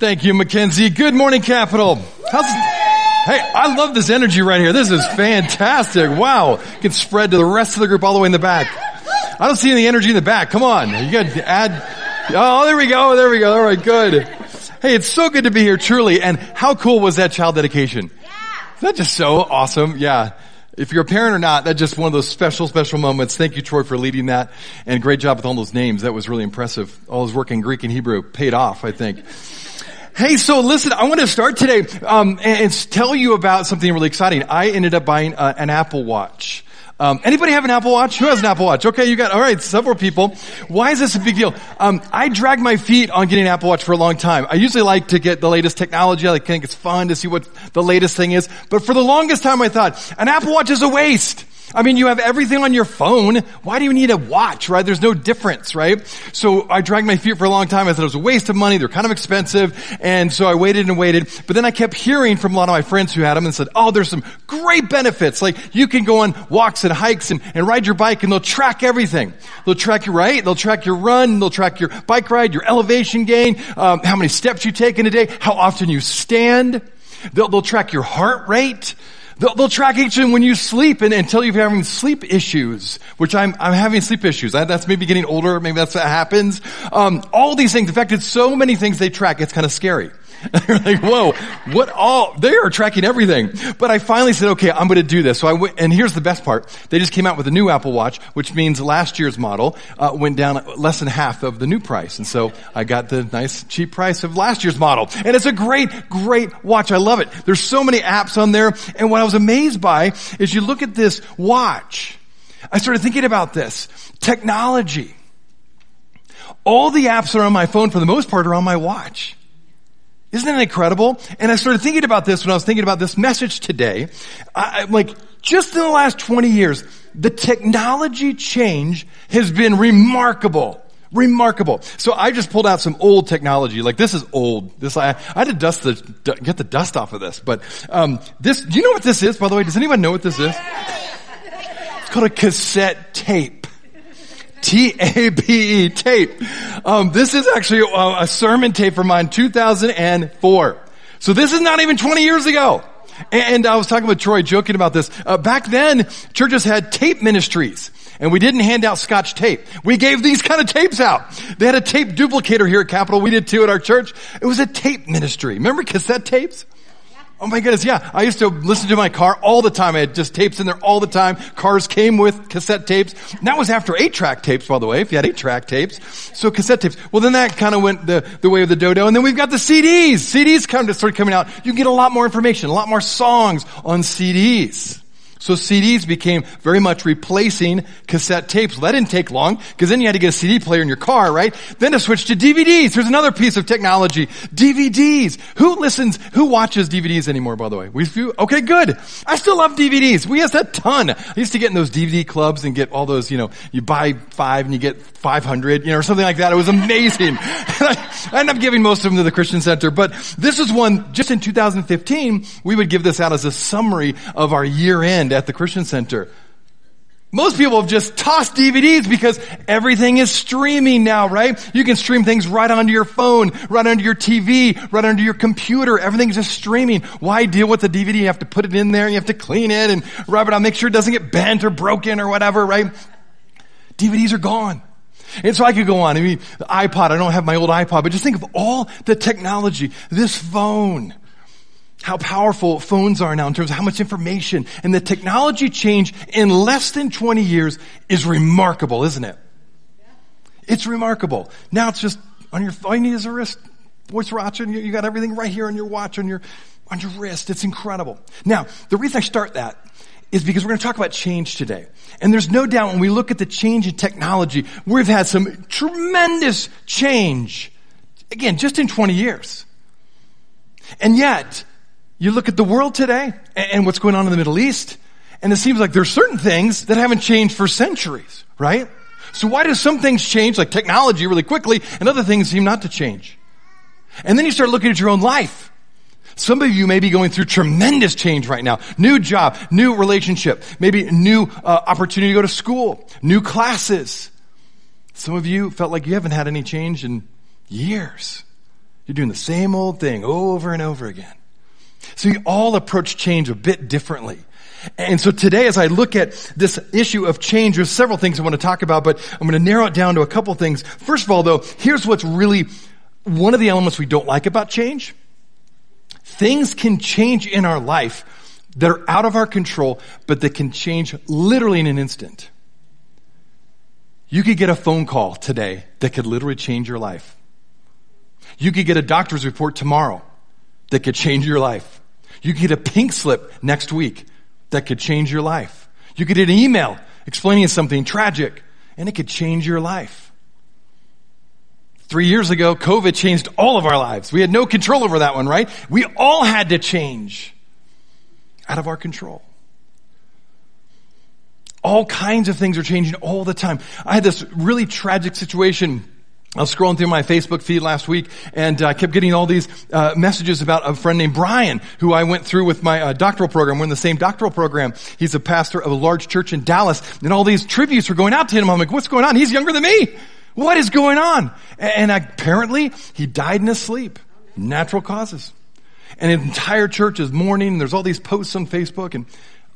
Thank you, Mackenzie. Good morning, Capital. How's, hey, I love this energy right here. This is fantastic. Wow. Can spread to the rest of the group all the way in the back. I don't see any energy in the back. Come on. You got to add. Oh, there we go. There we go. All right. Good. Hey, it's so good to be here, truly. And how cool was that child dedication? Is that just so awesome? Yeah. If you're a parent or not, that's just one of those special, special moments. Thank you, Troy, for leading that. And great job with all those names. That was really impressive. All his work in Greek and Hebrew paid off, I think. Hey, so listen, I want to start today um, and, tell you about something really exciting. I ended up buying uh, an Apple Watch. Um, anybody have an Apple Watch? Who has an Apple Watch? Okay, you got all right. Several people. Why is this a big deal? Um, I drag my feet on getting an Apple Watch for a long time. I usually like to get the latest technology. I think it's fun to see what the latest thing is. But for the longest time, I thought an Apple Watch is a waste. I mean, you have everything on your phone. Why do you need a watch, right? There's no difference, right? So I dragged my feet for a long time. I thought it was a waste of money. They're kind of expensive. And so I waited and waited. But then I kept hearing from a lot of my friends who had them and said, oh, there's some great benefits. Like you can go on walks and hikes and, and ride your bike and they'll track everything. They'll track your right. They'll track your run. They'll track your bike ride, your elevation gain, um, how many steps you take in a day, how often you stand. They'll, they'll track your heart rate. They'll, they'll track each and when you sleep and, and tell you if you're having sleep issues, which I'm, I'm having sleep issues. That, that's maybe getting older. Maybe that's what happens. Um, all these things. In fact, it's so many things they track. It's kind of scary. You're like, whoa, what all, they are tracking everything. But I finally said, okay, I'm going to do this. So I went, and here's the best part. They just came out with a new Apple Watch, which means last year's model, uh, went down less than half of the new price. And so I got the nice cheap price of last year's model. And it's a great, great watch. I love it. There's so many apps on there. And what I was amazed by is you look at this watch. I started thinking about this. Technology. All the apps that are on my phone for the most part are on my watch. Isn't that incredible? And I started thinking about this when I was thinking about this message today. I, am like, just in the last 20 years, the technology change has been remarkable. Remarkable. So I just pulled out some old technology. Like this is old. This I, I had to dust the get the dust off of this. But um, this. Do you know what this is? By the way, does anyone know what this is? It's called a cassette tape. T-A-P-E, tape. Um, this is actually a, a sermon tape from mine, 2004. So this is not even 20 years ago. And I was talking with Troy joking about this. Uh, back then, churches had tape ministries. And we didn't hand out scotch tape. We gave these kind of tapes out. They had a tape duplicator here at Capitol. We did too at our church. It was a tape ministry. Remember cassette tapes? Oh my goodness, yeah. I used to listen to my car all the time. I had just tapes in there all the time. Cars came with cassette tapes. And that was after eight track tapes, by the way, if you had eight track tapes. So cassette tapes. Well, then that kind of went the, the way of the dodo. And then we've got the CDs. CDs kind of started coming out. You get a lot more information, a lot more songs on CDs. So CDs became very much replacing cassette tapes. Well, that didn't take long because then you had to get a CD player in your car, right? Then to switch to DVDs. There's another piece of technology. DVDs. Who listens, who watches DVDs anymore, by the way? We few, okay, good. I still love DVDs. We have a ton. I used to get in those DVD clubs and get all those, you know, you buy five and you get 500, you know, or something like that. It was amazing. I, ended up giving most of them to the Christian Center, but this is one, just in 2015, we would give this out as a summary of our year end at the Christian Center. Most people have just tossed DVDs because everything is streaming now, right? You can stream things right onto your phone, right onto your TV, right onto your computer. Everything's just streaming. Why deal with the DVD? You have to put it in there, you have to clean it and rub it on, make sure it doesn't get bent or broken or whatever, right? DVDs are gone. And so I could go on. I mean, the iPod, I don't have my old iPod, but just think of all the technology, this phone how powerful phones are now in terms of how much information and the technology change in less than 20 years is remarkable, isn't it? It's remarkable. Now it's just on your, all you need a wrist voice watch and you, you got everything right here on your watch on your, on your wrist. It's incredible. Now, the reason I start that is because we're going to talk about change today. And there's no doubt when we look at the change in technology, we've had some tremendous change. Again, just in 20 years. And yet, you look at the world today and what's going on in the Middle East, and it seems like there's certain things that haven't changed for centuries, right? So why do some things change, like technology, really quickly, and other things seem not to change? And then you start looking at your own life. Some of you may be going through tremendous change right now. New job, new relationship, maybe new uh, opportunity to go to school, new classes. Some of you felt like you haven't had any change in years. You're doing the same old thing over and over again. So you all approach change a bit differently. And so today, as I look at this issue of change, there's several things I want to talk about, but I'm going to narrow it down to a couple things. First of all, though, here's what's really one of the elements we don't like about change. Things can change in our life that are out of our control, but that can change literally in an instant. You could get a phone call today that could literally change your life. You could get a doctor's report tomorrow that could change your life. You could get a pink slip next week that could change your life. You could get an email explaining something tragic and it could change your life. Three years ago, COVID changed all of our lives. We had no control over that one, right? We all had to change out of our control. All kinds of things are changing all the time. I had this really tragic situation I was scrolling through my Facebook feed last week and I uh, kept getting all these uh, messages about a friend named Brian who I went through with my uh, doctoral program. We're in the same doctoral program. He's a pastor of a large church in Dallas and all these tributes were going out to him. I'm like, what's going on? He's younger than me. What is going on? And, and apparently he died in his sleep. Natural causes. And an entire church is mourning and there's all these posts on Facebook and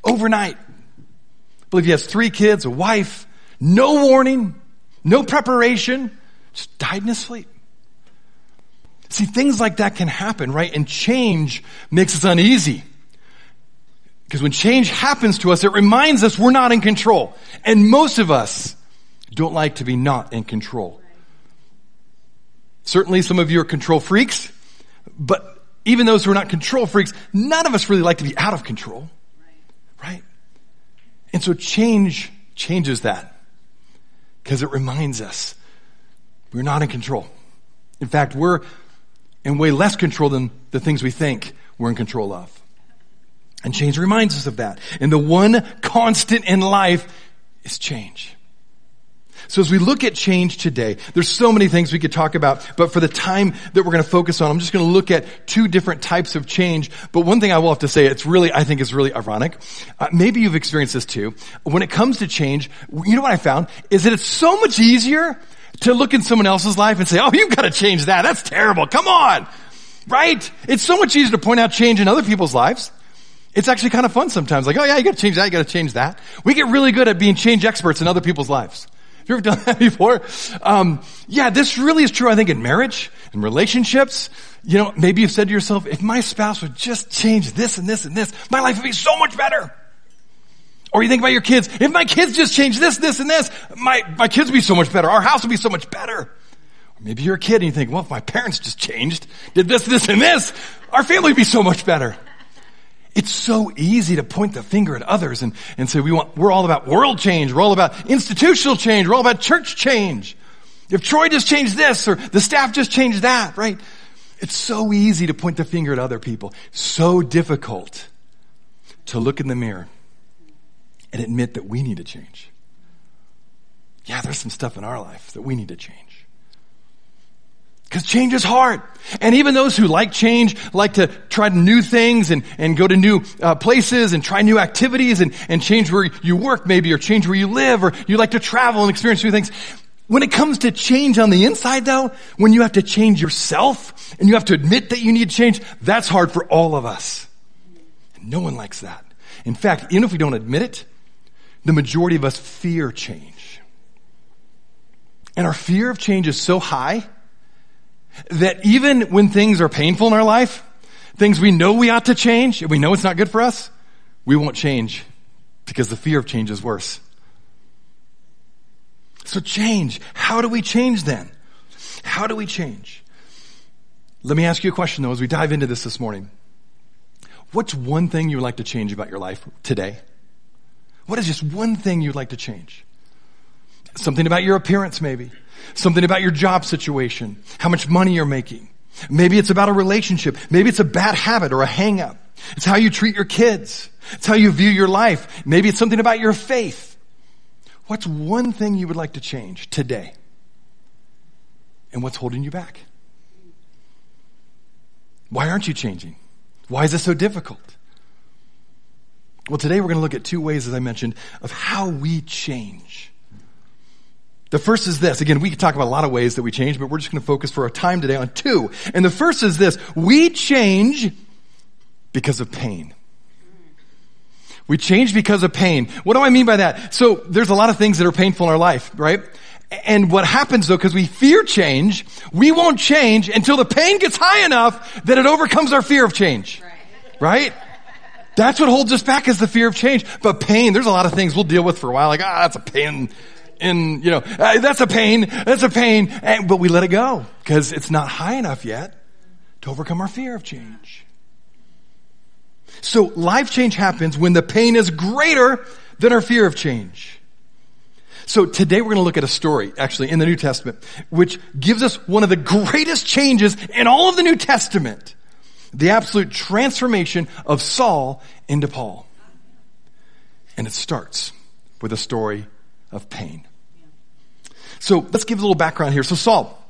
overnight, I believe he has three kids, a wife, no warning, no preparation just died in his sleep. See, things like that can happen, right? And change makes us uneasy. Because when change happens to us, it reminds us we're not in control. And most of us don't like to be not in control. Certainly some of you are control freaks, but even those who are not control freaks, none of us really like to be out of control. Right? And so change changes that. Because it reminds us we're not in control. In fact, we're in way less control than the things we think we're in control of. And change reminds us of that. And the one constant in life is change. So as we look at change today, there's so many things we could talk about, but for the time that we're going to focus on, I'm just going to look at two different types of change. But one thing I will have to say, it's really, I think is really ironic. Uh, maybe you've experienced this too. When it comes to change, you know what I found? Is that it's so much easier to look in someone else's life and say, oh, you've got to change that. That's terrible. Come on. Right? It's so much easier to point out change in other people's lives. It's actually kind of fun sometimes. Like, oh yeah, you gotta change that, you gotta change that. We get really good at being change experts in other people's lives. Have you ever done that before? Um, yeah, this really is true, I think, in marriage, in relationships. You know, maybe you've said to yourself, if my spouse would just change this and this and this, my life would be so much better. Or you think about your kids, if my kids just change this, this, and this, my, my kids would be so much better. Our house would be so much better. Or maybe you're a kid and you think, well, if my parents just changed, did this, this, and this, our family would be so much better. It's so easy to point the finger at others and, and say we want, we're all about world change. We're all about institutional change. We're all about church change. If Troy just changed this or the staff just changed that, right? It's so easy to point the finger at other people. So difficult to look in the mirror and admit that we need to change. Yeah, there's some stuff in our life that we need to change. Because change is hard. And even those who like change like to try new things and, and go to new uh, places and try new activities and, and change where you work maybe or change where you live or you like to travel and experience new things. When it comes to change on the inside though, when you have to change yourself and you have to admit that you need change, that's hard for all of us. No one likes that. In fact, even if we don't admit it, the majority of us fear change. And our fear of change is so high that even when things are painful in our life, things we know we ought to change, and we know it's not good for us, we won't change because the fear of change is worse. So change. How do we change then? How do we change? Let me ask you a question though as we dive into this this morning. What's one thing you would like to change about your life today? What is just one thing you'd like to change? Something about your appearance, maybe. Something about your job situation. How much money you're making. Maybe it's about a relationship. Maybe it's a bad habit or a hang up. It's how you treat your kids. It's how you view your life. Maybe it's something about your faith. What's one thing you would like to change today? And what's holding you back? Why aren't you changing? Why is this so difficult? Well, today we're going to look at two ways, as I mentioned, of how we change. The first is this. Again, we could talk about a lot of ways that we change, but we're just going to focus for our time today on two. And the first is this. We change because of pain. We change because of pain. What do I mean by that? So there's a lot of things that are painful in our life, right? And what happens though, because we fear change, we won't change until the pain gets high enough that it overcomes our fear of change. Right? That's what holds us back is the fear of change. But pain, there's a lot of things we'll deal with for a while. Like, ah, that's a pain And, you know, uh, that's a pain, that's a pain. And, but we let it go because it's not high enough yet to overcome our fear of change. So life change happens when the pain is greater than our fear of change. So today we're going to look at a story, actually, in the New Testament, which gives us one of the greatest changes in all of the New Testament. The absolute transformation of Saul into Paul. And it starts with a story of pain. So let's give a little background here. So Saul,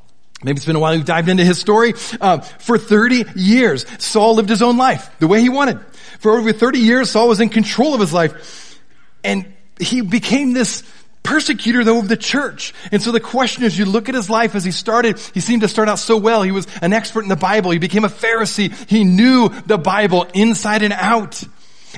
Maybe it's been a while you've dived into his story. Uh, for 30 years, Saul lived his own life the way he wanted. For over 30 years, Saul was in control of his life. And he became this persecutor though of the church. And so the question is, you look at his life as he started, he seemed to start out so well. He was an expert in the Bible. He became a Pharisee. He knew the Bible inside and out.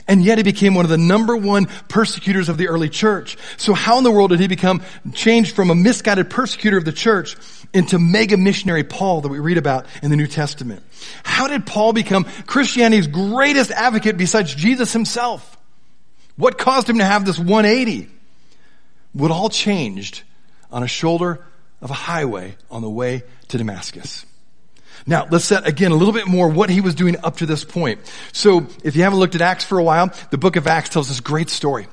And yet he became one of the number one persecutors of the early church. So how in the world did he become changed from a misguided persecutor of the church into mega missionary Paul that we read about in the New Testament? How did Paul become Christianity's greatest advocate besides Jesus himself? What caused him to have this 180? What all changed on a shoulder of a highway on the way to Damascus. Now, let's set again a little bit more what he was doing up to this point. So, if you haven't looked at Acts for a while, the book of Acts tells this great story.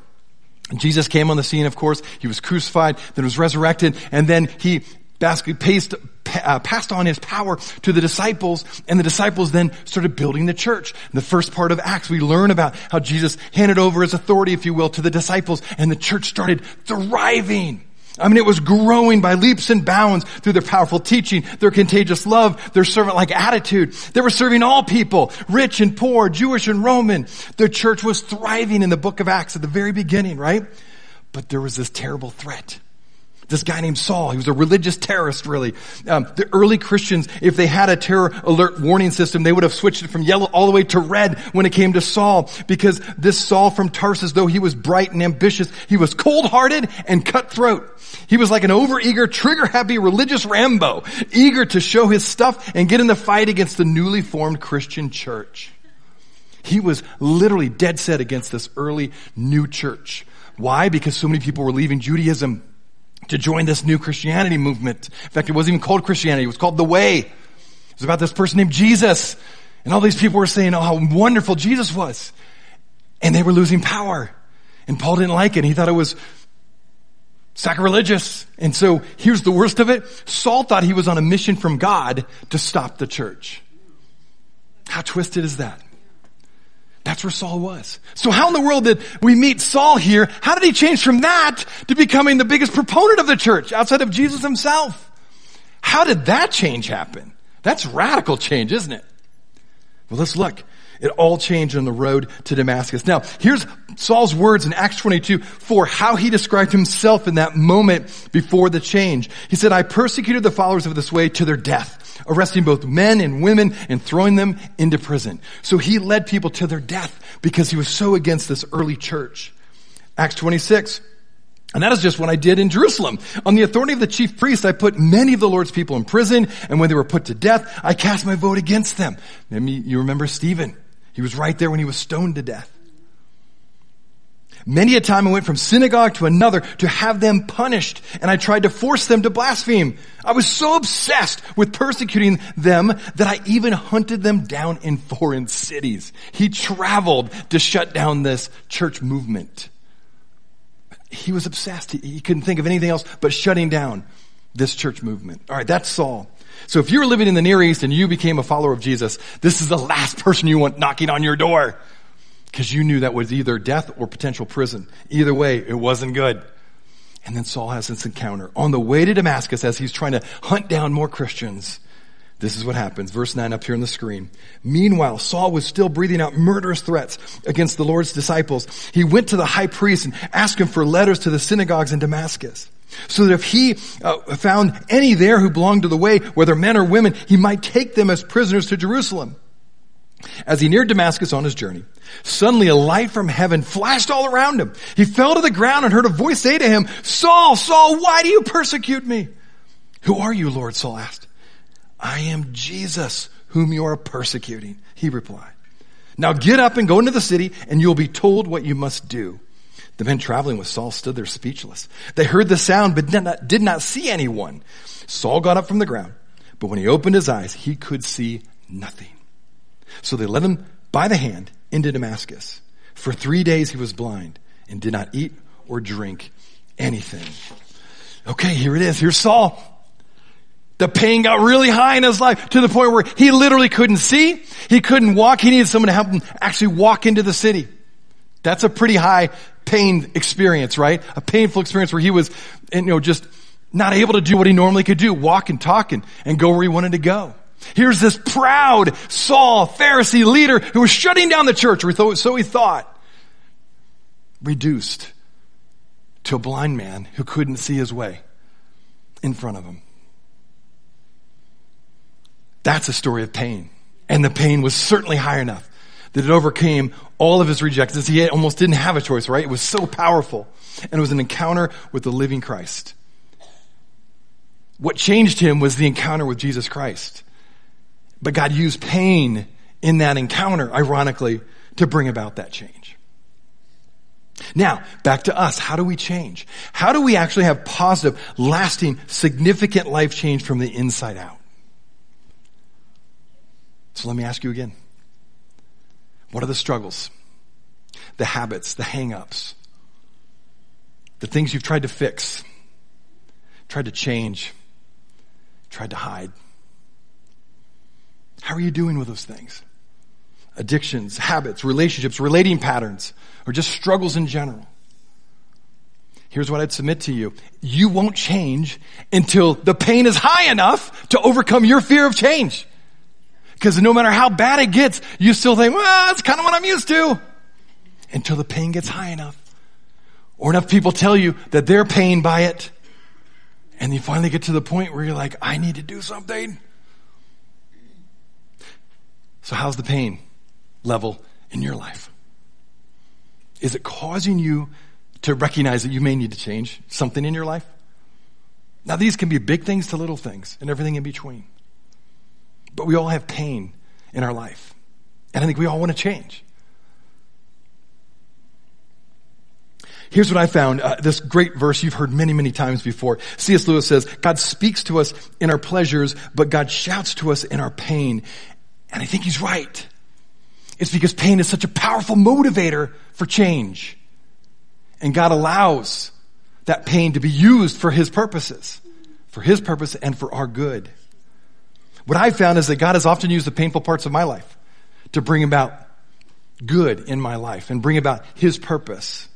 Jesus came on the scene, of course. He was crucified, then was resurrected, and then he basically passed, uh, passed on his power to the disciples, and the disciples then started building the church. In the first part of Acts, we learn about how Jesus handed over his authority, if you will, to the disciples, and the church started thriving. I mean, it was growing by leaps and bounds through their powerful teaching, their contagious love, their servant-like attitude. They were serving all people, rich and poor, Jewish and Roman. The church was thriving in the book of Acts at the very beginning, right? But there was this terrible threat this guy named Saul. He was a religious terrorist, really. Um, the early Christians, if they had a terror alert warning system, they would have switched it from yellow all the way to red when it came to Saul, because this Saul from Tarsus, though he was bright and ambitious, he was cold-hearted and cutthroat. He was like an overeager, trigger-happy religious Rambo, eager to show his stuff and get in the fight against the newly formed Christian church. He was literally dead set against this early new church. Why? Because so many people were leaving Judaism to join this new Christianity movement. In fact, it wasn't even called Christianity. It was called the Way. It was about this person named Jesus. And all these people were saying, oh, how wonderful Jesus was. And they were losing power. And Paul didn't like it. He thought it was sacrilegious. And so here's the worst of it. Saul thought he was on a mission from God to stop the church. How twisted is that? That's where Saul was. So how in the world did we meet Saul here? How did he change from that to becoming the biggest proponent of the church outside of Jesus himself? How did that change happen? That's radical change, isn't it? Well, let's look. It all changed on the road to Damascus. Now, here's Saul's words in Acts 22 for how he described himself in that moment before the change. He said, I persecuted the followers of this way to their death arresting both men and women and throwing them into prison. So he led people to their death because he was so against this early church. Acts 26. And that is just what I did in Jerusalem. On the authority of the chief priest, I put many of the Lord's people in prison, and when they were put to death, I cast my vote against them. Maybe you remember Stephen. He was right there when he was stoned to death. Many a time I went from synagogue to another to have them punished, and I tried to force them to blaspheme. I was so obsessed with persecuting them that I even hunted them down in foreign cities. He traveled to shut down this church movement. He was obsessed. He, he couldn't think of anything else but shutting down this church movement. All right, that's Saul. So if you were living in the Near East and you became a follower of Jesus, this is the last person you want knocking on your door because you knew that was either death or potential prison. Either way, it wasn't good. And then Saul has this encounter on the way to Damascus as he's trying to hunt down more Christians. This is what happens. Verse 9 up here on the screen. Meanwhile, Saul was still breathing out murderous threats against the Lord's disciples. He went to the high priest and asked him for letters to the synagogues in Damascus. So that if he uh, found any there who belonged to the way, whether men or women, he might take them as prisoners to Jerusalem. As he neared Damascus on his journey, suddenly a light from heaven flashed all around him. He fell to the ground and heard a voice say to him, Saul, Saul, why do you persecute me? Who are you, Lord? Saul asked. I am Jesus, whom you are persecuting, he replied. Now get up and go into the city and you'll be told what you must do. The men traveling with Saul stood there speechless. They heard the sound, but did not, did not see anyone. Saul got up from the ground, but when he opened his eyes, he could see nothing. So they led him by the hand into Damascus. For three days he was blind and did not eat or drink anything. Okay, here it is. Here's Saul. The pain got really high in his life to the point where he literally couldn't see. He couldn't walk. He needed someone to help him actually walk into the city. That's a pretty high pain experience, right? A painful experience where he was, you know, just not able to do what he normally could do, walk and talk and, and go where he wanted to go. Here's this proud Saul, Pharisee leader who was shutting down the church, so he thought, reduced to a blind man who couldn't see his way in front of him. That's a story of pain. And the pain was certainly high enough that it overcame all of his rejections. He almost didn't have a choice, right? It was so powerful. And it was an encounter with the living Christ. What changed him was the encounter with Jesus Christ. But God used pain in that encounter, ironically, to bring about that change. Now, back to us. How do we change? How do we actually have positive, lasting, significant life change from the inside out? So let me ask you again. What are the struggles? The habits, the hang-ups, the things you've tried to fix, tried to change, tried to hide? How are you doing with those things? Addictions, habits, relationships, relating patterns, or just struggles in general. Here's what I'd submit to you. You won't change until the pain is high enough to overcome your fear of change. Because no matter how bad it gets, you still think, well, that's kind of what I'm used to. Until the pain gets high enough. Or enough people tell you that they're pained by it. And you finally get to the point where you're like, I need to do something. So how's the pain level in your life? Is it causing you to recognize that you may need to change something in your life? Now these can be big things to little things and everything in between. But we all have pain in our life. And I think we all want to change. Here's what I found. Uh, this great verse you've heard many, many times before. C.S. Lewis says, God speaks to us in our pleasures, but God shouts to us in our pain. And I think he's right. It's because pain is such a powerful motivator for change. And God allows that pain to be used for his purposes, for his purpose and for our good. What I've found is that God has often used the painful parts of my life to bring about good in my life and bring about his purpose.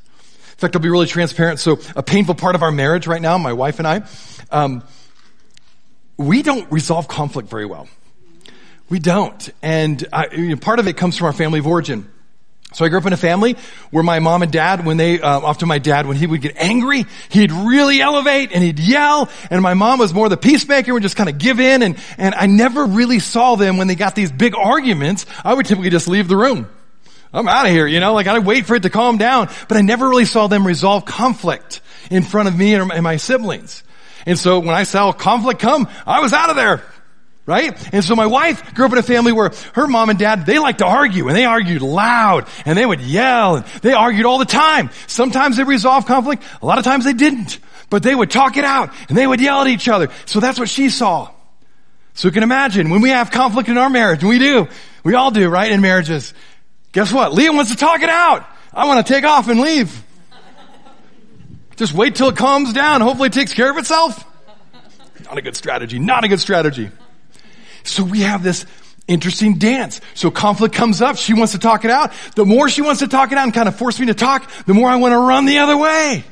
In fact, I'll be really transparent. So a painful part of our marriage right now, my wife and I, um, we don't resolve conflict very well. We don't. And I, you know, part of it comes from our family of origin. So I grew up in a family where my mom and dad, when they, uh, often my dad, when he would get angry, he'd really elevate and he'd yell. And my mom was more the peacemaker and just kind of give in. And, and I never really saw them when they got these big arguments. I would typically just leave the room. I'm out of here, you know, like I'd wait for it to calm down. But I never really saw them resolve conflict in front of me and my siblings. And so when I saw conflict come, I was out of there right? And so my wife grew up in a family where her mom and dad, they liked to argue and they argued loud and they would yell and they argued all the time. Sometimes they resolved conflict. A lot of times they didn't, but they would talk it out and they would yell at each other. So that's what she saw. So you can imagine when we have conflict in our marriage, and we do, we all do, right? In marriages. Guess what? Leah wants to talk it out. I want to take off and leave. Just wait till it calms down. Hopefully it takes care of itself. Not a good strategy. Not a good strategy. So we have this interesting dance. So conflict comes up. She wants to talk it out. The more she wants to talk it out and kind of force me to talk, the more I want to run the other way.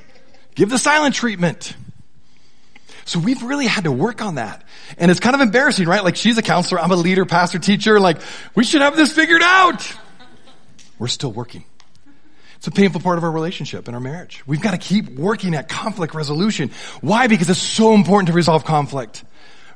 Give the silent treatment. So we've really had to work on that. And it's kind of embarrassing, right? Like she's a counselor. I'm a leader, pastor, teacher. Like we should have this figured out. We're still working. It's a painful part of our relationship and our marriage. We've got to keep working at conflict resolution. Why? Because it's so important to resolve conflict.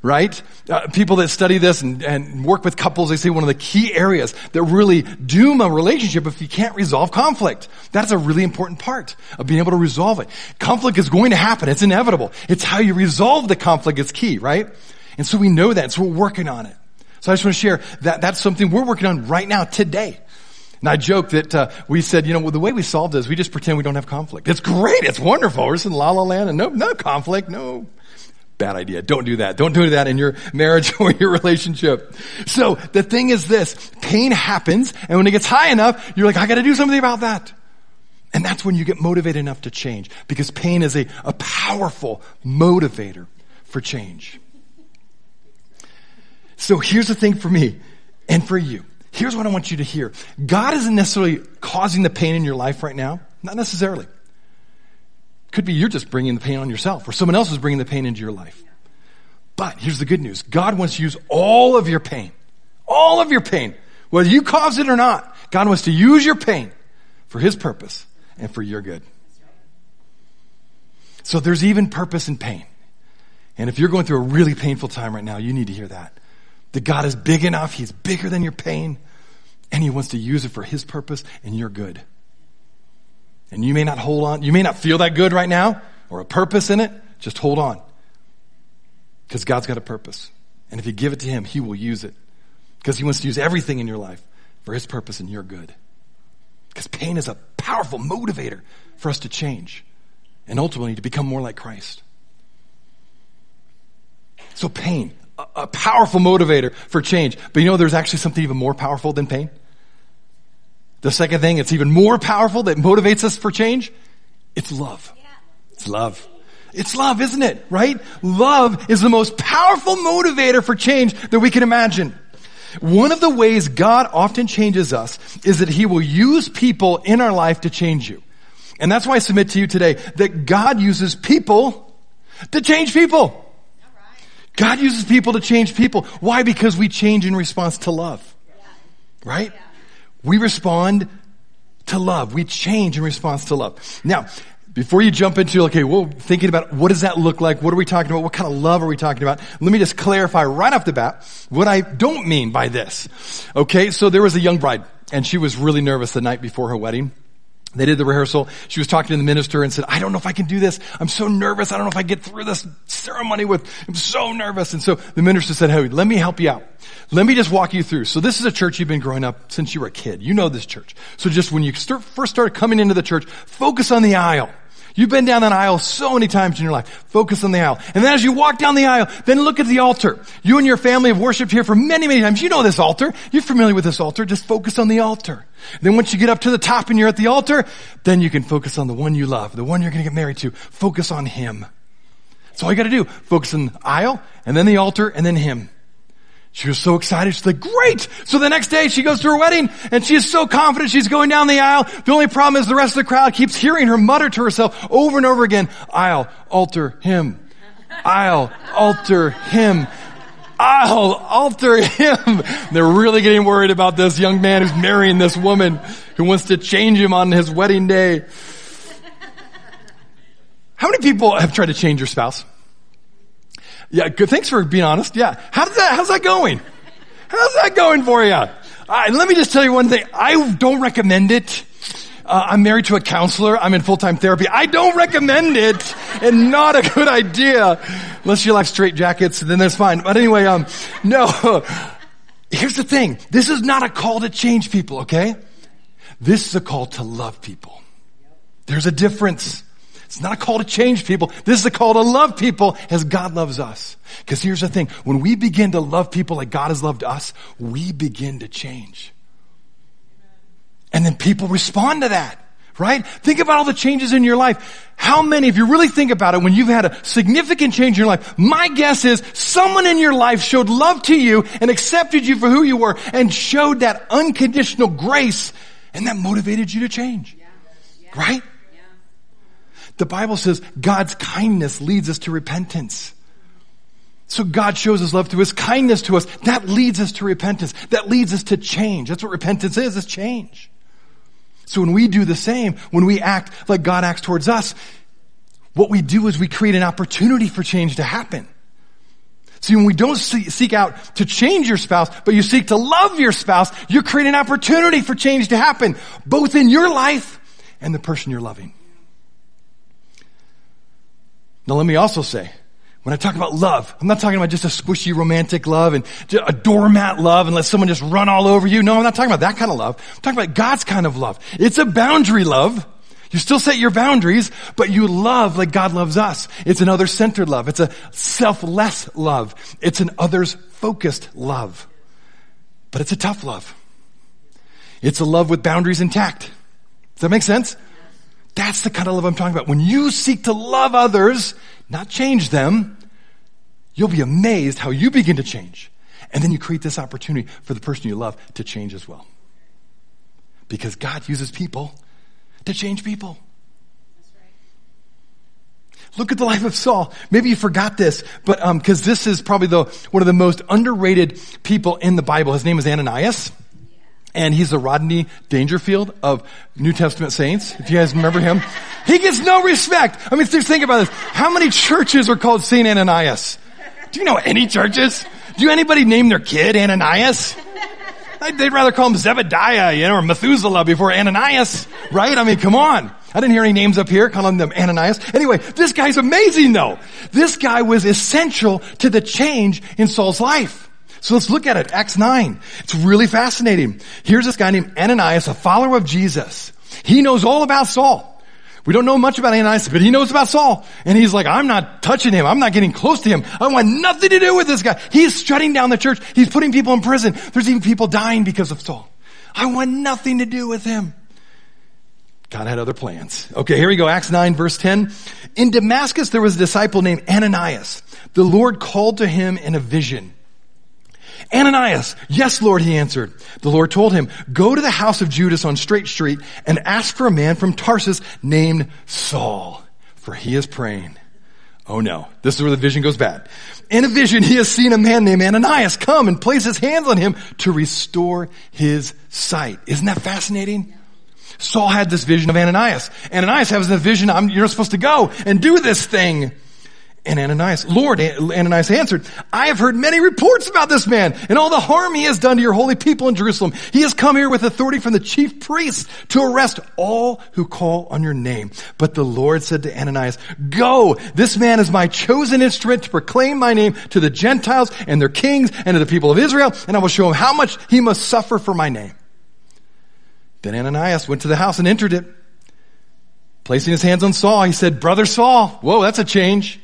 Right? Uh, people that study this and, and work with couples, they say one of the key areas that really doom a relationship if you can't resolve conflict. That's a really important part of being able to resolve it. Conflict is going to happen. It's inevitable. It's how you resolve the conflict is key, right? And so we know that. So we're working on it. So I just want to share that that's something we're working on right now today. And I joke that uh, we said, you know, well, the way we solve this, we just pretend we don't have conflict. It's great. It's wonderful. We're just in la la land and no, no conflict, no. Bad idea. Don't do that. Don't do that in your marriage or your relationship. So the thing is this, pain happens and when it gets high enough, you're like, I gotta do something about that. And that's when you get motivated enough to change because pain is a, a powerful motivator for change. So here's the thing for me and for you. Here's what I want you to hear. God isn't necessarily causing the pain in your life right now. Not necessarily. Could be you're just bringing the pain on yourself or someone else is bringing the pain into your life. But here's the good news. God wants to use all of your pain. All of your pain. Whether you cause it or not. God wants to use your pain for His purpose and for your good. So there's even purpose in pain. And if you're going through a really painful time right now, you need to hear that. That God is big enough. He's bigger than your pain. And He wants to use it for His purpose and your good. And you may not hold on. You may not feel that good right now or a purpose in it. Just hold on. Because God's got a purpose. And if you give it to Him, He will use it. Because He wants to use everything in your life for His purpose and your good. Because pain is a powerful motivator for us to change and ultimately to become more like Christ. So pain, a, a powerful motivator for change. But you know, there's actually something even more powerful than pain. The second thing, it's even more powerful that motivates us for change. It's love. It's love. It's love, isn't it? Right? Love is the most powerful motivator for change that we can imagine. One of the ways God often changes us is that He will use people in our life to change you. And that's why I submit to you today that God uses people to change people. God uses people to change people. Why? Because we change in response to love. Right? We respond to love. We change in response to love. Now, before you jump into, okay, well, thinking about what does that look like? What are we talking about? What kind of love are we talking about? Let me just clarify right off the bat what I don't mean by this. Okay, so there was a young bride and she was really nervous the night before her wedding. They did the rehearsal. She was talking to the minister and said, I don't know if I can do this. I'm so nervous. I don't know if I get through this ceremony with, I'm so nervous. And so the minister said, Hey, let me help you out. Let me just walk you through. So this is a church you've been growing up since you were a kid. You know this church. So just when you start, first started coming into the church, focus on the aisle. You've been down that aisle so many times in your life. Focus on the aisle. And then as you walk down the aisle, then look at the altar. You and your family have worshiped here for many, many times. You know this altar. You're familiar with this altar. Just focus on the altar. Then once you get up to the top and you're at the altar, then you can focus on the one you love, the one you're going to get married to. Focus on him. That's all you got to do. Focus on the aisle and then the altar and then him. She was so excited. She's like, great. So the next day she goes to her wedding and she is so confident she's going down the aisle. The only problem is the rest of the crowd keeps hearing her mutter to herself over and over again, I'll alter him. I'll alter him. I'll alter him. They're really getting worried about this young man who's marrying this woman who wants to change him on his wedding day. How many people have tried to change your spouse? Yeah, good. Thanks for being honest. Yeah. How's that, how's that going? How's that going for you? Right, let me just tell you one thing. I don't recommend it. Uh, I'm married to a counselor. I'm in full-time therapy. I don't recommend it and not a good idea. Unless you like straight jackets, then that's fine. But anyway, um, no. Here's the thing. This is not a call to change people, okay? This is a call to love people. There's a difference. It's not a call to change people. This is a call to love people as God loves us. Because here's the thing. When we begin to love people like God has loved us, we begin to change. And then people respond to that. Right? Think about all the changes in your life. How many, if you really think about it, when you've had a significant change in your life, my guess is someone in your life showed love to you and accepted you for who you were and showed that unconditional grace and that motivated you to change. Right? The Bible says God's kindness leads us to repentance. So God shows his love through his kindness to us. That leads us to repentance. That leads us to change. That's what repentance is, is change. So when we do the same, when we act like God acts towards us, what we do is we create an opportunity for change to happen. See, when we don't seek out to change your spouse, but you seek to love your spouse, you're creating an opportunity for change to happen, both in your life and the person you're loving. Now let me also say, when I talk about love, I'm not talking about just a squishy romantic love and a doormat love and let someone just run all over you. No, I'm not talking about that kind of love. I'm talking about God's kind of love. It's a boundary love. You still set your boundaries, but you love like God loves us. It's an other-centered love. It's a selfless love. It's an others-focused love. But it's a tough love. It's a love with boundaries intact. Does that make sense? That's the kind of love I'm talking about. When you seek to love others, not change them, you'll be amazed how you begin to change. And then you create this opportunity for the person you love to change as well. Because God uses people to change people. Look at the life of Saul. Maybe you forgot this, but um, because this is probably the one of the most underrated people in the Bible. His name is Ananias. And he's the Rodney Dangerfield of New Testament saints. If you guys remember him, he gets no respect. I mean, just think about this. How many churches are called Saint Ananias? Do you know any churches? Do anybody name their kid Ananias? They'd rather call him Zebediah, you know, or Methuselah before Ananias, right? I mean, come on. I didn't hear any names up here calling them Ananias. Anyway, this guy's amazing though. This guy was essential to the change in Saul's life. So let's look at it. Acts 9. It's really fascinating. Here's this guy named Ananias, a follower of Jesus. He knows all about Saul. We don't know much about Ananias, but he knows about Saul. And he's like, I'm not touching him. I'm not getting close to him. I want nothing to do with this guy. He's shutting down the church. He's putting people in prison. There's even people dying because of Saul. I want nothing to do with him. God had other plans. Okay, here we go. Acts 9 verse 10. In Damascus, there was a disciple named Ananias. The Lord called to him in a vision. Ananias, yes, Lord, he answered. The Lord told him, go to the house of Judas on Straight Street and ask for a man from Tarsus named Saul, for he is praying. Oh no, this is where the vision goes bad. In a vision, he has seen a man named Ananias come and place his hands on him to restore his sight. Isn't that fascinating? Saul had this vision of Ananias. Ananias has a vision, I'm, you're not supposed to go and do this thing. And Ananias, Lord, Ananias answered, I have heard many reports about this man and all the harm he has done to your holy people in Jerusalem. He has come here with authority from the chief priests to arrest all who call on your name. But the Lord said to Ananias, go, this man is my chosen instrument to proclaim my name to the Gentiles and their kings and to the people of Israel, and I will show him how much he must suffer for my name. Then Ananias went to the house and entered it. Placing his hands on Saul, he said, brother Saul, whoa, that's a change.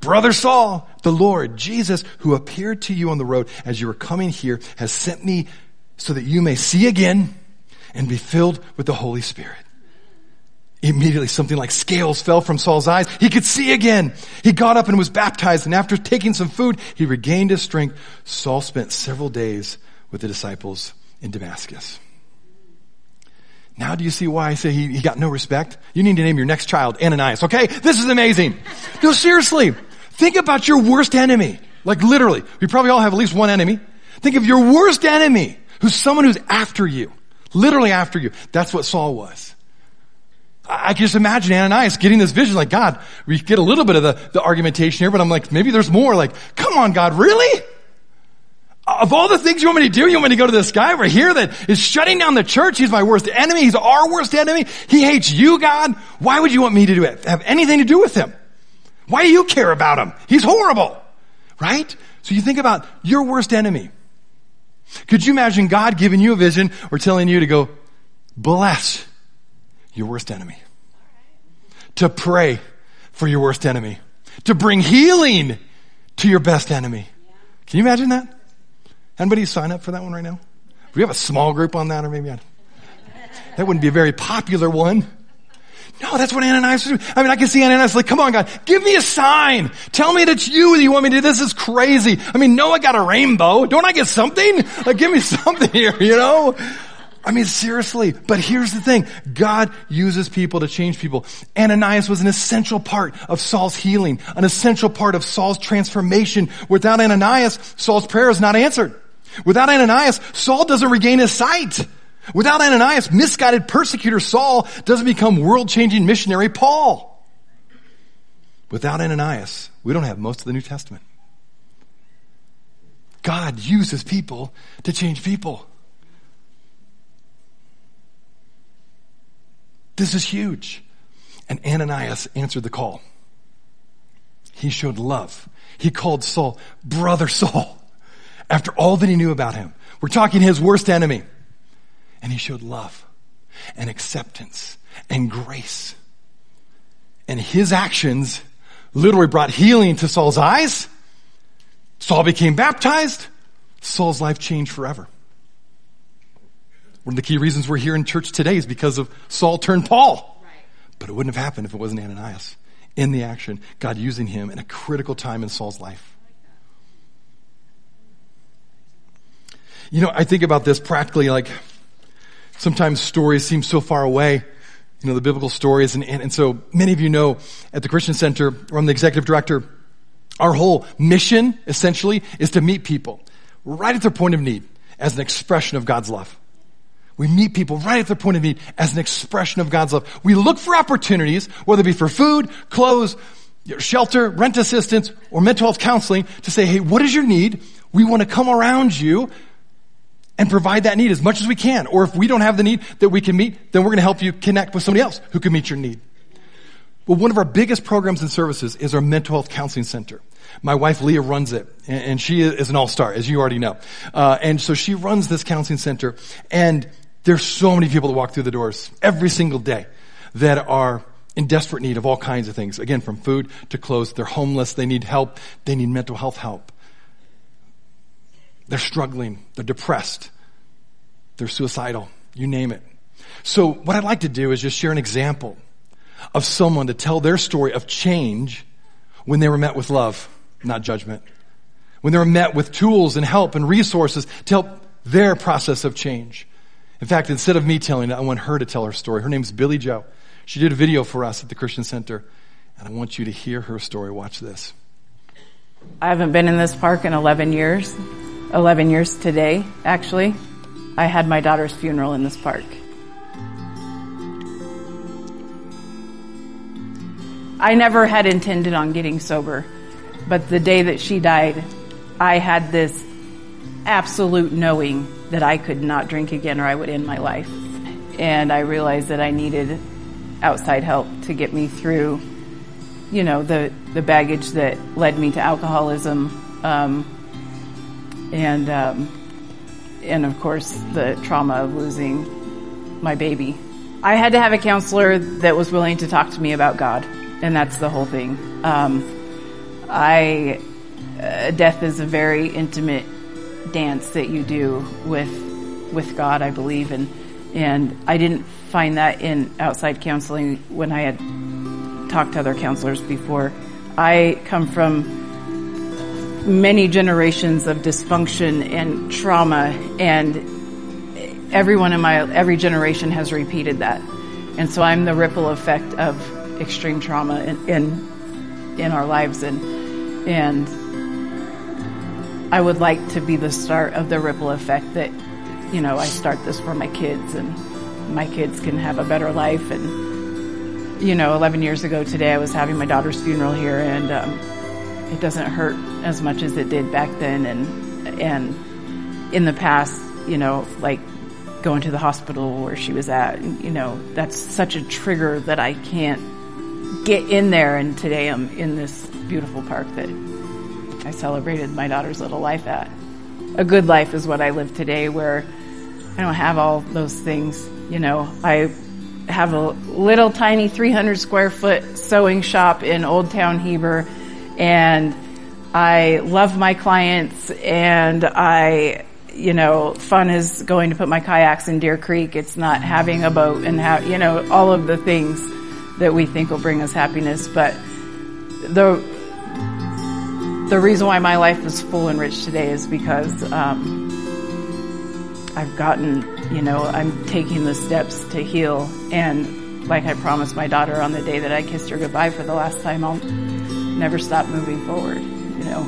Brother Saul, the Lord, Jesus, who appeared to you on the road as you were coming here, has sent me so that you may see again and be filled with the Holy Spirit. Immediately something like scales fell from Saul's eyes. He could see again. He got up and was baptized and after taking some food, he regained his strength. Saul spent several days with the disciples in Damascus. Now do you see why I say he, he got no respect? You need to name your next child Ananias, okay? This is amazing. No, seriously. Think about your worst enemy. Like literally. We probably all have at least one enemy. Think of your worst enemy, who's someone who's after you. Literally after you. That's what Saul was. I can just imagine Ananias getting this vision like, God, we get a little bit of the, the argumentation here, but I'm like, maybe there's more. Like, come on, God, really? Of all the things you want me to do, you want me to go to this guy right here that is shutting down the church. He's my worst enemy. He's our worst enemy. He hates you, God. Why would you want me to do it? Have anything to do with him? Why do you care about him? He's horrible. Right? So you think about your worst enemy. Could you imagine God giving you a vision or telling you to go bless your worst enemy? To pray for your worst enemy. To bring healing to your best enemy. Can you imagine that? Anybody sign up for that one right now? We have a small group on that or maybe that wouldn't be a very popular one. No, that's what Ananias was doing. I mean, I can see Ananias like, come on, God, give me a sign. Tell me that it's you that you want me to do. This is crazy. I mean, Noah got a rainbow. Don't I get something? Like, give me something here, you know? I mean, seriously. But here's the thing. God uses people to change people. Ananias was an essential part of Saul's healing, an essential part of Saul's transformation. Without Ananias, Saul's prayer is not answered. Without Ananias, Saul doesn't regain his sight. Without Ananias, misguided persecutor Saul doesn't become world-changing missionary Paul. Without Ananias, we don't have most of the New Testament. God uses people to change people. This is huge. And Ananias answered the call. He showed love. He called Saul brother Saul after all that he knew about him. We're talking his worst enemy. And he showed love and acceptance and grace. And his actions literally brought healing to Saul's eyes. Saul became baptized. Saul's life changed forever. One of the key reasons we're here in church today is because of Saul turned Paul. But it wouldn't have happened if it wasn't Ananias in the action, God using him in a critical time in Saul's life. You know, I think about this practically like sometimes stories seem so far away you know, the biblical stories. And, and, and so many of you know at the Christian Center, I'm the executive director, our whole mission essentially is to meet people right at their point of need as an expression of God's love. We meet people right at their point of need as an expression of God's love. We look for opportunities, whether it be for food, clothes, shelter, rent assistance, or mental health counseling to say, hey, what is your need? We want to come around you and provide that need as much as we can. Or if we don't have the need that we can meet, then we're going to help you connect with somebody else who can meet your need. Well, one of our biggest programs and services is our mental health counseling center. My wife Leah runs it, and she is an all-star, as you already know. Uh, and so she runs this counseling center, and there's so many people that walk through the doors every single day that are in desperate need of all kinds of things. Again, from food to clothes. They're homeless. They need help. They need mental health help. They're struggling. They're depressed. They're suicidal. You name it. So what I'd like to do is just share an example of someone to tell their story of change when they were met with love, not judgment. When they were met with tools and help and resources to help their process of change. In fact, instead of me telling it, I want her to tell her story. Her name's Billy Joe. She did a video for us at the Christian Center, and I want you to hear her story. Watch this. I haven't been in this park in 11 years. 11 years today, actually. I had my daughter's funeral in this park. I never had intended on getting sober, but the day that she died, I had this absolute knowing that I could not drink again or I would end my life. And I realized that I needed outside help to get me through, you know, the, the baggage that led me to alcoholism, um, and um, and of course the trauma of losing my baby. I had to have a counselor that was willing to talk to me about God, and that's the whole thing. Um, I uh, death is a very intimate dance that you do with with God, I believe, and and I didn't find that in outside counseling when I had talked to other counselors before. I come from many generations of dysfunction and trauma and everyone in my every generation has repeated that. And so i'm the ripple effect of extreme trauma in in, in our lives and and i would like to be the start of the ripple effect that you know i start this for my kids and my kids can have a better life. And you know 11 years ago today i was having my daughter's funeral here and um, it doesn't hurt as much as it did back then and and in the past you know like going to the hospital where she was at you know that's such a trigger that I can't get in there. And today I'm in this beautiful park that I celebrated my daughter's little life at. A good life is what I live today where I don't have all those things you know. I have a little tiny 300 square foot sewing shop in Old Town Heber and I love my clients and I, you know, fun is going to put my kayaks in Deer Creek. It's not having a boat and have, you know, all of the things that we think will bring us happiness. But the, the reason why my life is full and rich today is because, um, I've gotten, you know, I'm taking the steps to heal and like I promised my daughter on the day that I kissed her goodbye for the last time, I'll never stop moving forward. You know,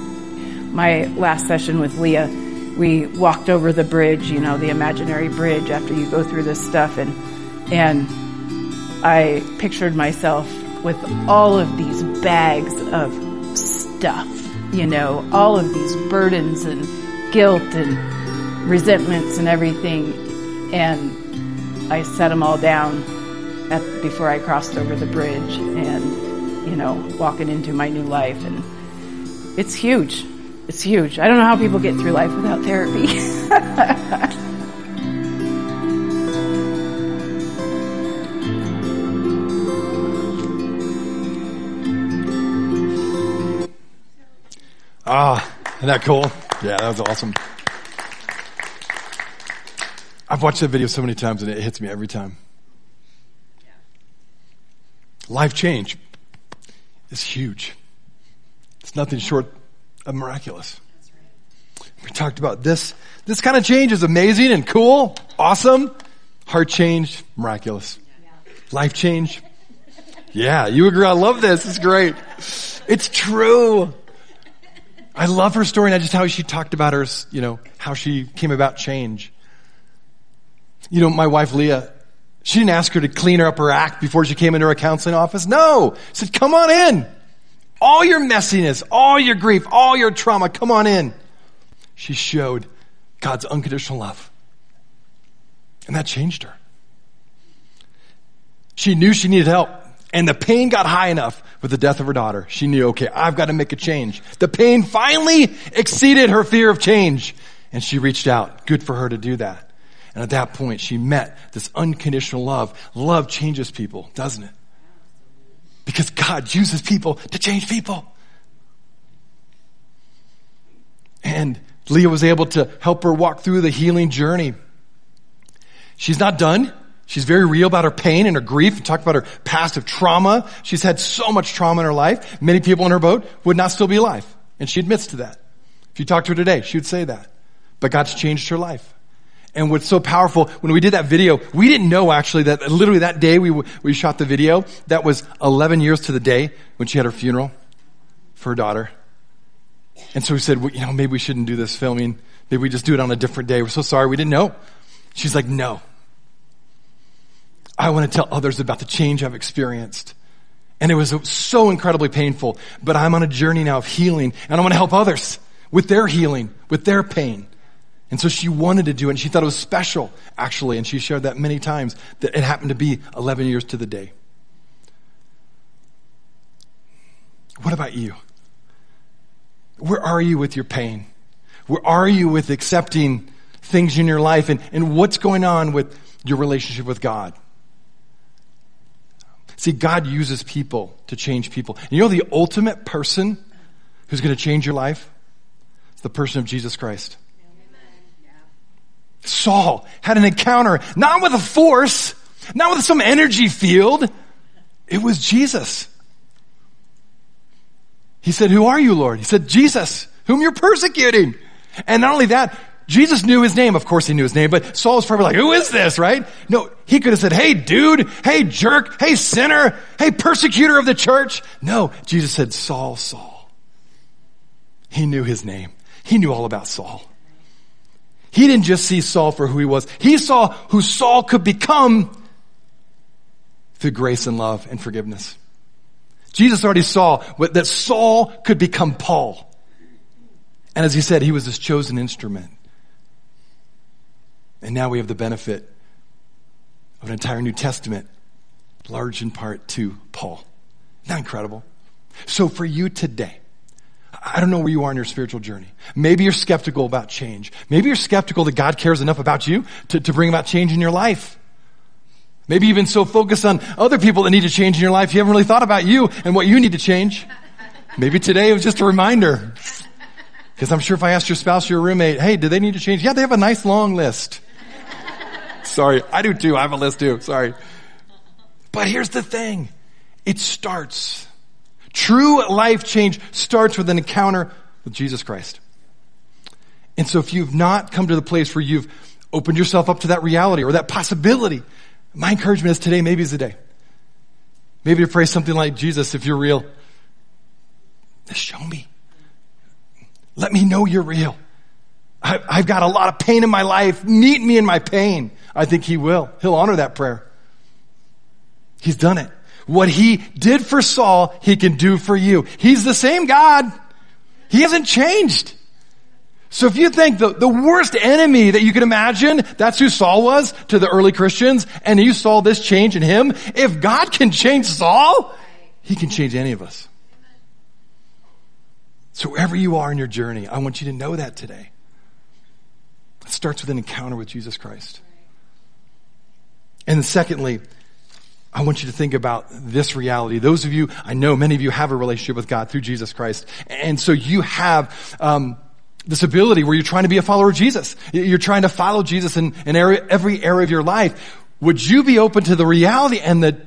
my last session with Leah, we walked over the bridge, you know, the imaginary bridge after you go through this stuff and and I pictured myself with all of these bags of stuff, you know, all of these burdens and guilt and resentments and everything. And I set them all down at, before I crossed over the bridge and, you know, walking into my new life. And it's huge. It's huge. I don't know how people get through life without therapy. Ah, isn't that cool? Yeah, that was awesome. I've watched that video so many times and it hits me every time. Life change is huge. It's nothing short of miraculous. We talked about this. This kind of change is amazing and cool, awesome. Heart change, miraculous. Life change. Yeah, you agree. I love this. It's great. It's true. I love her story and just how she talked about her, you know, how she came about change. You know, my wife Leah, she didn't ask her to clean her up her act before she came into her counseling office. No. She said, come on in. All your messiness, all your grief, all your trauma, come on in. She showed God's unconditional love. And that changed her. She knew she needed help. And the pain got high enough with the death of her daughter. She knew, okay, I've got to make a change. The pain finally exceeded her fear of change. And she reached out. Good for her to do that. And at that point, she met this unconditional love. Love changes people, doesn't it? Because God uses people to change people. And Leah was able to help her walk through the healing journey. She's not done. She's very real about her pain and her grief and talked about her past of trauma. She's had so much trauma in her life. Many people in her boat would not still be alive. And she admits to that. If you talk to her today, she would say that. But God's changed her life. And what's so powerful, when we did that video, we didn't know actually that literally that day we, we shot the video, that was 11 years to the day when she had her funeral for her daughter. And so we said, well, you know, maybe we shouldn't do this filming. Maybe we just do it on a different day. We're so sorry. We didn't know. She's like, no. I want to tell others about the change I've experienced. And it was so incredibly painful, but I'm on a journey now of healing and I want to help others with their healing, with their pain. And so she wanted to do it and she thought it was special, actually, and she shared that many times that it happened to be 11 years to the day. What about you? Where are you with your pain? Where are you with accepting things in your life and, and what's going on with your relationship with God? See, God uses people to change people. And you know the ultimate person who's going to change your life? It's the person of Jesus Christ. Saul had an encounter, not with a force, not with some energy field. It was Jesus. He said, who are you, Lord? He said, Jesus, whom you're persecuting. And not only that, Jesus knew his name. Of course he knew his name, but Saul was probably like, who is this, right? No, he could have said, hey dude, hey jerk, hey sinner, hey persecutor of the church. No, Jesus said, Saul, Saul. He knew his name. He knew all about Saul. He didn't just see Saul for who he was. He saw who Saul could become through grace and love and forgiveness. Jesus already saw what, that Saul could become Paul. And as he said, he was his chosen instrument. And now we have the benefit of an entire New Testament, large in part to Paul. That incredible? So for you today, I don't know where you are in your spiritual journey. Maybe you're skeptical about change. Maybe you're skeptical that God cares enough about you to, to bring about change in your life. Maybe you've been so focused on other people that need to change in your life, you haven't really thought about you and what you need to change. Maybe today it was just a reminder. Because I'm sure if I asked your spouse your roommate, hey, do they need to change? Yeah, they have a nice long list. Sorry. I do too. I have a list too. Sorry. But here's the thing. It starts. True life change starts with an encounter with Jesus Christ. And so if you've not come to the place where you've opened yourself up to that reality or that possibility, my encouragement is today maybe is the day. Maybe to pray something like, Jesus, if you're real, show me. Let me know you're real. I, I've got a lot of pain in my life. Meet me in my pain. I think he will. He'll honor that prayer. He's done it. What he did for Saul, he can do for you. He's the same God. He hasn't changed. So if you think the, the worst enemy that you can imagine, that's who Saul was to the early Christians, and you saw this change in him, if God can change Saul, he can change any of us. So wherever you are in your journey, I want you to know that today. It starts with an encounter with Jesus Christ. And secondly, I want you to think about this reality. Those of you, I know many of you have a relationship with God through Jesus Christ. And so you have, um, this ability where you're trying to be a follower of Jesus. You're trying to follow Jesus in, in every area of your life. Would you be open to the reality and the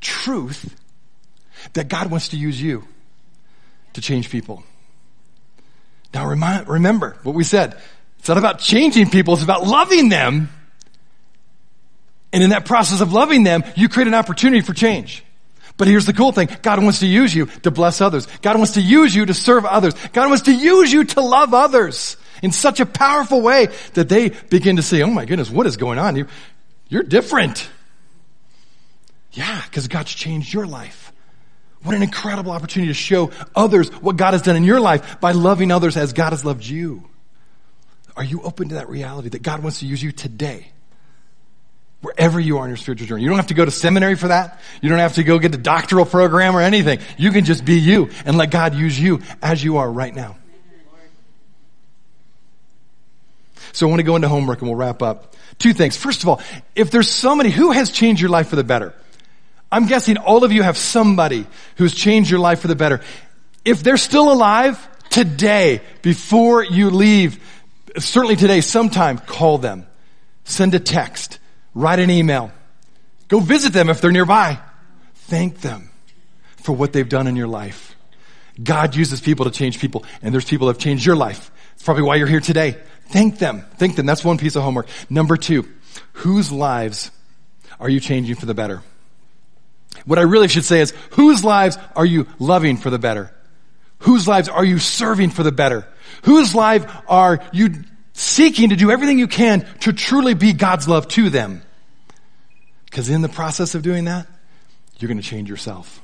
truth that God wants to use you to change people? Now remind, remember what we said. It's not about changing people. It's about loving them and in that process of loving them, you create an opportunity for change. But here's the cool thing. God wants to use you to bless others. God wants to use you to serve others. God wants to use you to love others in such a powerful way that they begin to say, oh my goodness, what is going on? You, you're different. Yeah, because God's changed your life. What an incredible opportunity to show others what God has done in your life by loving others as God has loved you. Are you open to that reality that God wants to use you today? Wherever you are in your spiritual journey. You don't have to go to seminary for that. You don't have to go get a doctoral program or anything. You can just be you and let God use you as you are right now. So I want to go into homework and we'll wrap up. Two things. First of all, if there's somebody who has changed your life for the better, I'm guessing all of you have somebody who's changed your life for the better. If they're still alive today, before you leave, certainly today, sometime, call them. Send a text Write an email. Go visit them if they're nearby. Thank them for what they've done in your life. God uses people to change people, and there's people that have changed your life. It's probably why you're here today. Thank them. Thank them. That's one piece of homework. Number two, whose lives are you changing for the better? What I really should say is, whose lives are you loving for the better? Whose lives are you serving for the better? Whose life are you seeking to do everything you can to truly be God's love to them. Because in the process of doing that, you're going to change yourself.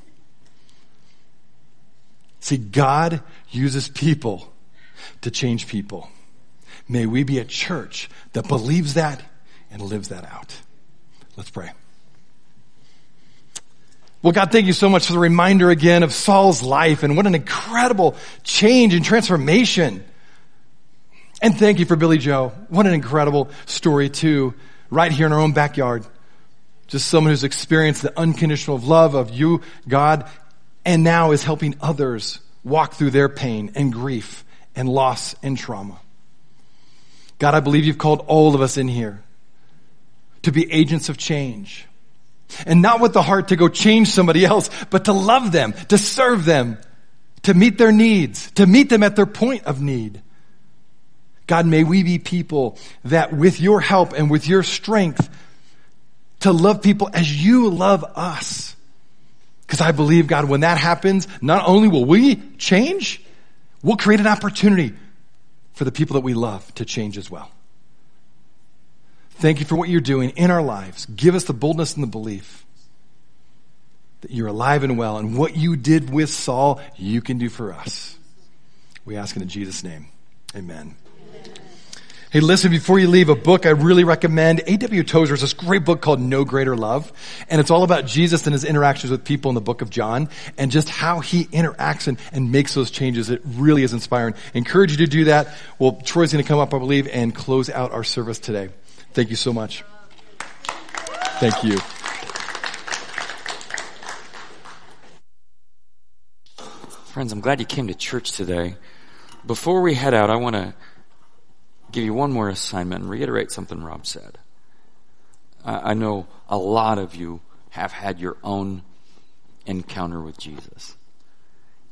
See, God uses people to change people. May we be a church that believes that and lives that out. Let's pray. Well, God, thank you so much for the reminder again of Saul's life and what an incredible change and transformation and thank you for Billy Joe. What an incredible story, too, right here in our own backyard. Just someone who's experienced the unconditional love of you, God, and now is helping others walk through their pain and grief and loss and trauma. God, I believe you've called all of us in here to be agents of change. And not with the heart to go change somebody else, but to love them, to serve them, to meet their needs, to meet them at their point of need. God, may we be people that with your help and with your strength to love people as you love us. Because I believe, God, when that happens, not only will we change, we'll create an opportunity for the people that we love to change as well. Thank you for what you're doing in our lives. Give us the boldness and the belief that you're alive and well, and what you did with Saul, you can do for us. We ask in Jesus' name. Amen. Hey, listen, before you leave, a book I really recommend. A.W. Tozer is this great book called No Greater Love. And it's all about Jesus and his interactions with people in the book of John and just how he interacts and, and makes those changes. It really is inspiring. Encourage you to do that. Well, Troy's going to come up, I believe, and close out our service today. Thank you so much. Thank you. Friends, I'm glad you came to church today. Before we head out, I want to give you one more assignment and reiterate something Rob said. I, I know a lot of you have had your own encounter with Jesus.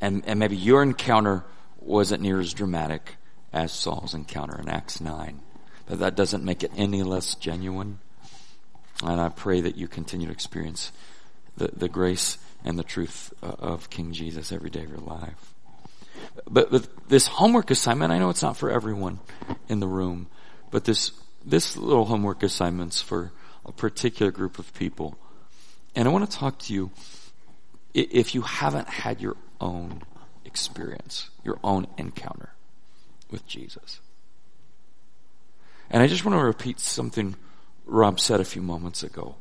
And, and maybe your encounter wasn't near as dramatic as Saul's encounter in Acts 9. But that doesn't make it any less genuine. And I pray that you continue to experience the, the grace and the truth uh, of King Jesus every day of your life. But, but this homework assignment, I know it's not for everyone in the room, but this, this little homework assignment's for a particular group of people. And I want to talk to you if you haven't had your own experience, your own encounter with Jesus. And I just want to repeat something Rob said a few moments ago.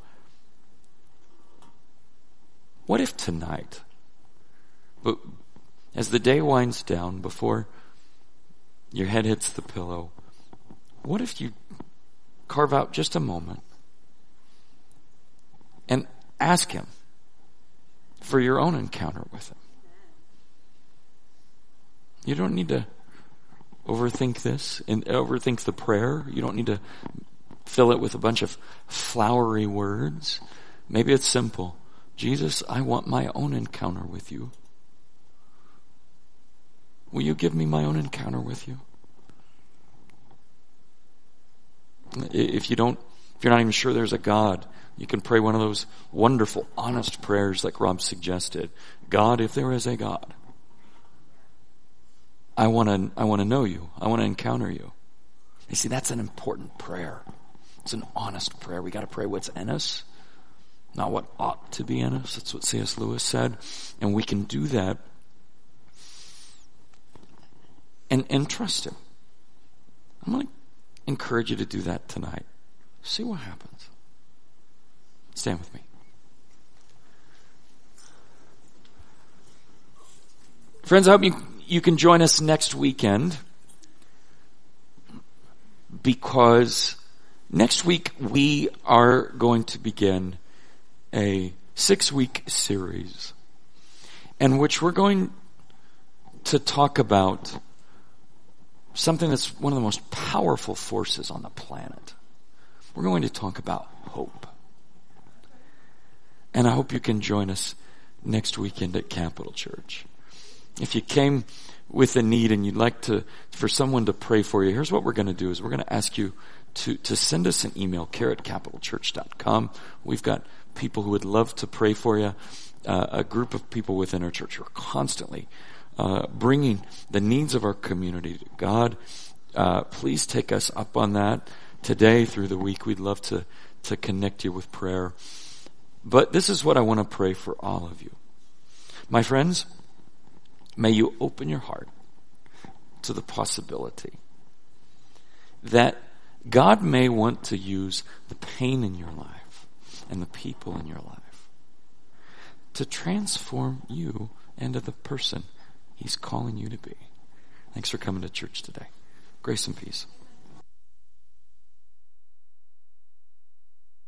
What if tonight, as the day winds down before your head hits the pillow, what if you carve out just a moment and ask Him for your own encounter with Him? You don't need to overthink this and overthink the prayer. You don't need to fill it with a bunch of flowery words. Maybe it's simple. Jesus, I want my own encounter with you. Will you give me my own encounter with you? If you don't, if you're not even sure there's a God, you can pray one of those wonderful, honest prayers like Rob suggested. God, if there is a God, I want to, I want to know you. I want to encounter you. You see, that's an important prayer. It's an honest prayer. We got to pray what's in us, not what ought to be in us. That's what C.S. Lewis said. And we can do that and, and trust Him. I'm going to encourage you to do that tonight. See what happens. Stand with me. Friends, I hope you you can join us next weekend because next week we are going to begin a six week series in which we're going to talk about something that's one of the most powerful forces on the planet. We're going to talk about hope. And I hope you can join us next weekend at Capital Church. If you came with a need and you'd like to, for someone to pray for you, here's what we're going to do is we're going to ask you to, to send us an email, care at capitalchurch.com. We've got people who would love to pray for you. Uh, a group of people within our church who are constantly uh, bringing the needs of our community to God. Uh, please take us up on that today through the week. We'd love to to connect you with prayer. But this is what I want to pray for all of you, my friends. May you open your heart to the possibility that God may want to use the pain in your life and the people in your life to transform you into the person He's calling you to be. Thanks for coming to church today. Grace and peace.